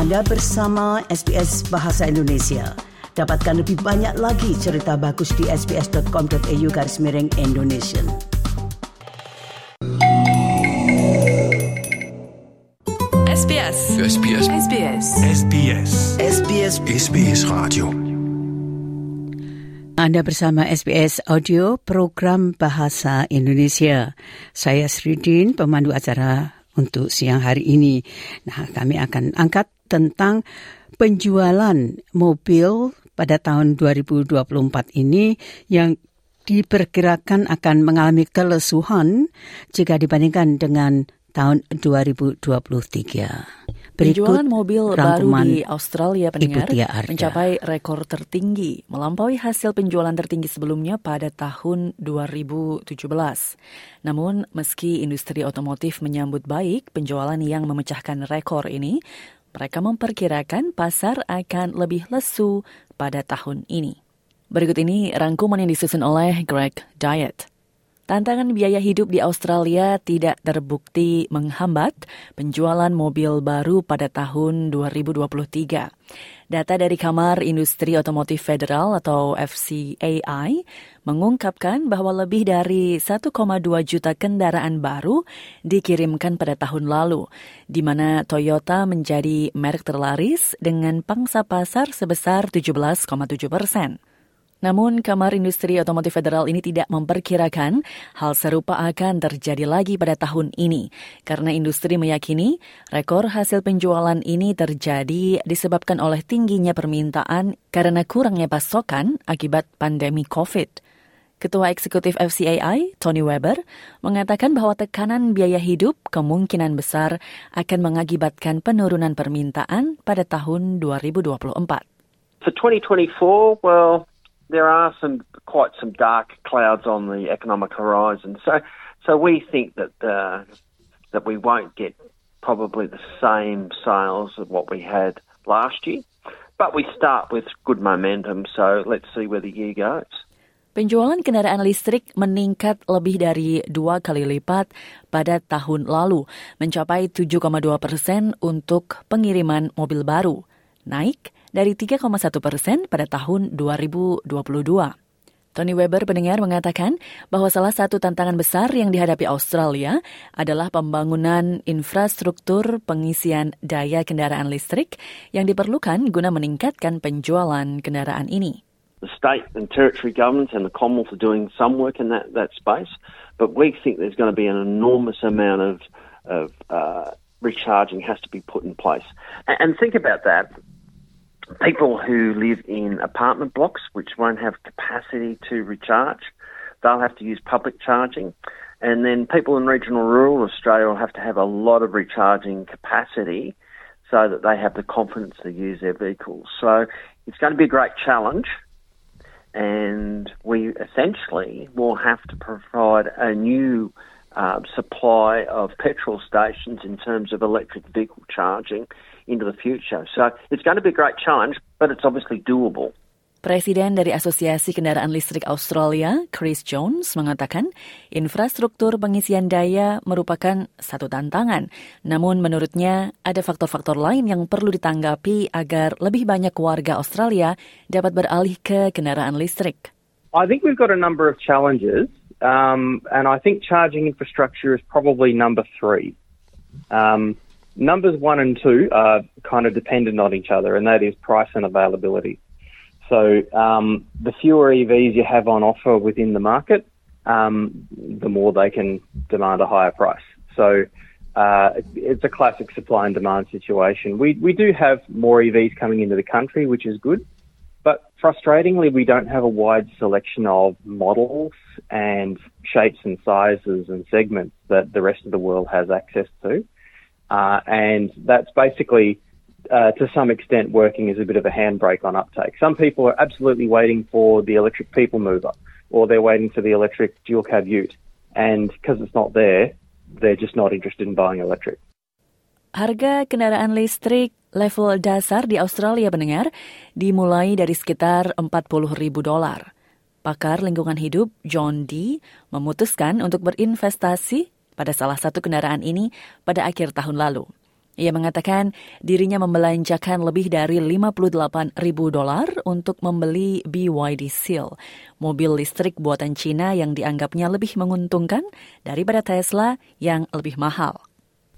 Anda bersama SBS Bahasa Indonesia. Dapatkan lebih banyak lagi cerita bagus di sbs.com.au garis miring Indonesia. SBS. SBS. SBS. SBS. SBS SBS Radio. Anda bersama SBS Audio Program Bahasa Indonesia. Saya Sridin, pemandu acara untuk siang hari ini. Nah, kami akan angkat tentang penjualan mobil pada tahun 2024 ini yang diperkirakan akan mengalami kelesuhan jika dibandingkan dengan tahun 2023. Penjualan mobil baru di Australia pendengar mencapai rekor tertinggi, melampaui hasil penjualan tertinggi sebelumnya pada tahun 2017. Namun, meski industri otomotif menyambut baik penjualan yang memecahkan rekor ini, mereka memperkirakan pasar akan lebih lesu pada tahun ini. Berikut ini rangkuman yang disusun oleh Greg Diet. Tantangan biaya hidup di Australia tidak terbukti menghambat penjualan mobil baru pada tahun 2023. Data dari Kamar Industri Otomotif Federal atau FCAI mengungkapkan bahwa lebih dari 1,2 juta kendaraan baru dikirimkan pada tahun lalu, di mana Toyota menjadi merek terlaris dengan pangsa pasar sebesar 17,7 persen. Namun, Kamar Industri Otomotif Federal ini tidak memperkirakan hal serupa akan terjadi lagi pada tahun ini, karena industri meyakini rekor hasil penjualan ini terjadi disebabkan oleh tingginya permintaan karena kurangnya pasokan akibat pandemi COVID. Ketua Eksekutif FCAI, Tony Weber, mengatakan bahwa tekanan biaya hidup kemungkinan besar akan mengakibatkan penurunan permintaan pada tahun 2024. For 2024, well, there are some quite some dark clouds on the economic horizon. So, so we think that uh, that we won't get probably the same sales of what we had last year, but we start with good momentum. So let's see where the year goes. Penjualan kendaraan listrik meningkat lebih dari dua kali lipat pada tahun lalu, mencapai 7,2 persen untuk pengiriman mobil baru, naik dari 3,1 persen pada tahun 2022. Tony Weber pendengar mengatakan bahwa salah satu tantangan besar yang dihadapi Australia adalah pembangunan infrastruktur pengisian daya kendaraan listrik yang diperlukan guna meningkatkan penjualan kendaraan ini. The state and territory governments and the Commonwealth are doing some work in that, that space, but we think there's going to be an enormous amount of, of uh, recharging has to be put in place. And, and think about that. People who live in apartment blocks which won't have capacity to recharge, they'll have to use public charging. And then people in regional rural Australia will have to have a lot of recharging capacity so that they have the confidence to use their vehicles. So it's going to be a great challenge. And we essentially will have to provide a new uh, supply of petrol stations in terms of electric vehicle charging into the future. So it's going to be a great challenge, but it's obviously doable. Presiden dari Asosiasi Kendaraan Listrik Australia, Chris Jones, mengatakan infrastruktur pengisian daya merupakan satu tantangan. Namun menurutnya ada faktor-faktor lain yang perlu ditanggapi agar lebih banyak warga Australia dapat beralih ke kendaraan listrik. I think we've got a number of challenges, um, and I think charging infrastructure is probably number three. Um, numbers one and two are kind of dependent on each other, and that is price and availability. So um, the fewer EVs you have on offer within the market, um, the more they can demand a higher price. So uh, it's a classic supply and demand situation. We we do have more EVs coming into the country, which is good, but frustratingly, we don't have a wide selection of models and shapes and sizes and segments that the rest of the world has access to, uh, and that's basically uh, to some extent working as a bit of a handbrake on uptake. Some people are absolutely waiting for the electric people mover or they're waiting for the electric dual cab ute. And because it's not there, they're just not interested in buying electric. Harga kendaraan listrik level dasar di Australia pendengar dimulai dari sekitar 40 ribu dolar. Pakar lingkungan hidup John D. memutuskan untuk berinvestasi pada salah satu kendaraan ini pada akhir tahun lalu. Ia mengatakan dirinya membelanjakan lebih dari 58 ribu dolar untuk membeli BYD Seal, mobil listrik buatan Cina yang dianggapnya lebih menguntungkan daripada Tesla yang lebih mahal.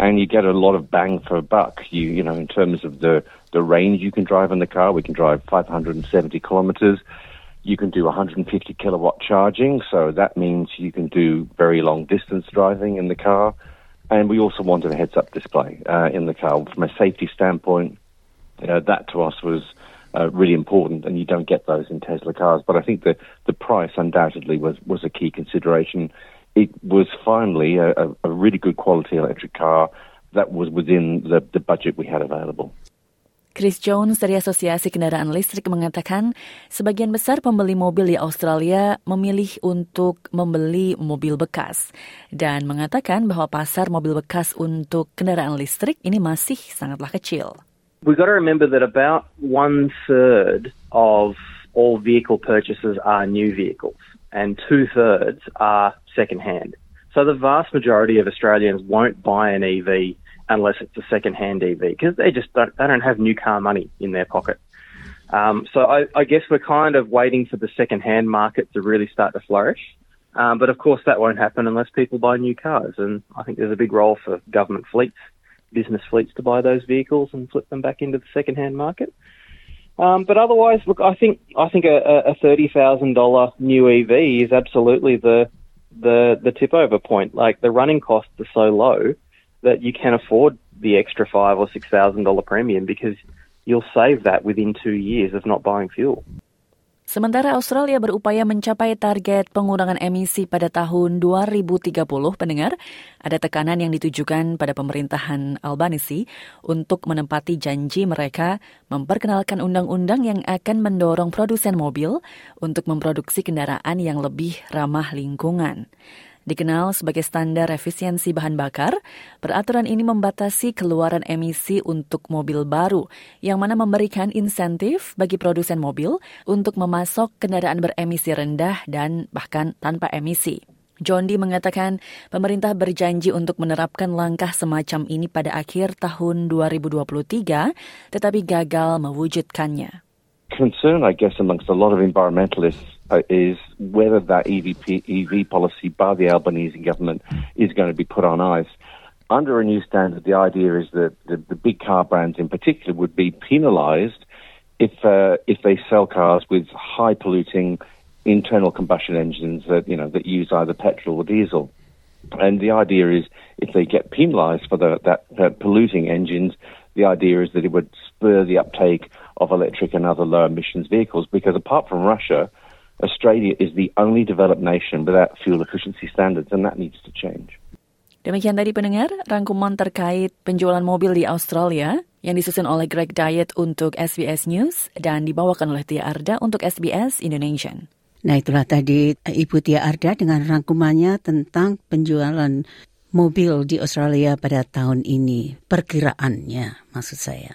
And you get a lot of bang for a buck. You, you know, in terms of the, the range you can drive in the car, we can drive 570 kilometers. You can do 150 kilowatt charging, so that means you can do very long distance driving in the car. And we also wanted a heads-up display uh, in the car. From a safety standpoint, you know, that to us was uh, really important, and you don't get those in Tesla cars. But I think the, the price undoubtedly was, was a key consideration. It was finally a, a really good quality electric car that was within the, the budget we had available. Chris Jones dari Asosiasi Kendaraan Listrik mengatakan sebagian besar pembeli mobil di Australia memilih untuk membeli mobil bekas dan mengatakan bahwa pasar mobil bekas untuk kendaraan listrik ini masih sangatlah kecil. We've got to remember that about one third of all vehicle purchases are new vehicles and two thirds are second hand. So the vast majority of Australians won't buy an EV unless it's a second-hand EV because they just don't they don't have new car money in their pocket. Um, so I, I, guess we're kind of waiting for the second-hand market to really start to flourish. Um, but of course, that won't happen unless people buy new cars. And I think there's a big role for government fleets, business fleets, to buy those vehicles and flip them back into the second-hand market. Um, but otherwise, look, I think I think a, a thirty thousand dollar new EV is absolutely the the the tip over point. Like the running costs are so low that you can afford the extra five or six thousand dollar premium because you'll save that within two years of not buying fuel. Sementara Australia berupaya mencapai target pengurangan emisi pada tahun 2030, pendengar, ada tekanan yang ditujukan pada pemerintahan Albanisi untuk menempati janji mereka memperkenalkan undang-undang yang akan mendorong produsen mobil untuk memproduksi kendaraan yang lebih ramah lingkungan. Dikenal sebagai standar efisiensi bahan bakar, peraturan ini membatasi keluaran emisi untuk mobil baru, yang mana memberikan insentif bagi produsen mobil untuk memasok kendaraan beremisi rendah dan bahkan tanpa emisi. John Dee mengatakan pemerintah berjanji untuk menerapkan langkah semacam ini pada akhir tahun 2023, tetapi gagal mewujudkannya. Concern, I guess, amongst a lot of environmentalists is whether that EVP, EV policy by the Albanese government is going to be put on ice. Under a new standard, the idea is that the, the big car brands in particular would be penalised if uh, if they sell cars with high polluting internal combustion engines that you know that use either petrol or diesel. And the idea is if they get penalised for the, that uh, polluting engines, the idea is that it would spur the uptake of electric and other low emissions vehicles. Because apart from Russia, Australia is the only developed nation without fuel efficiency standards, and that needs to change. Demikian tadi pendengar, rangkuman terkait penjualan mobil di Australia yang disusun oleh Greg Diet untuk SBS News dan dibawakan oleh Tia Arda untuk SBS Indonesia. Nah itulah tadi Ibu Tia Arda dengan rangkumannya tentang penjualan mobil di Australia pada tahun ini. Perkiraannya maksud saya.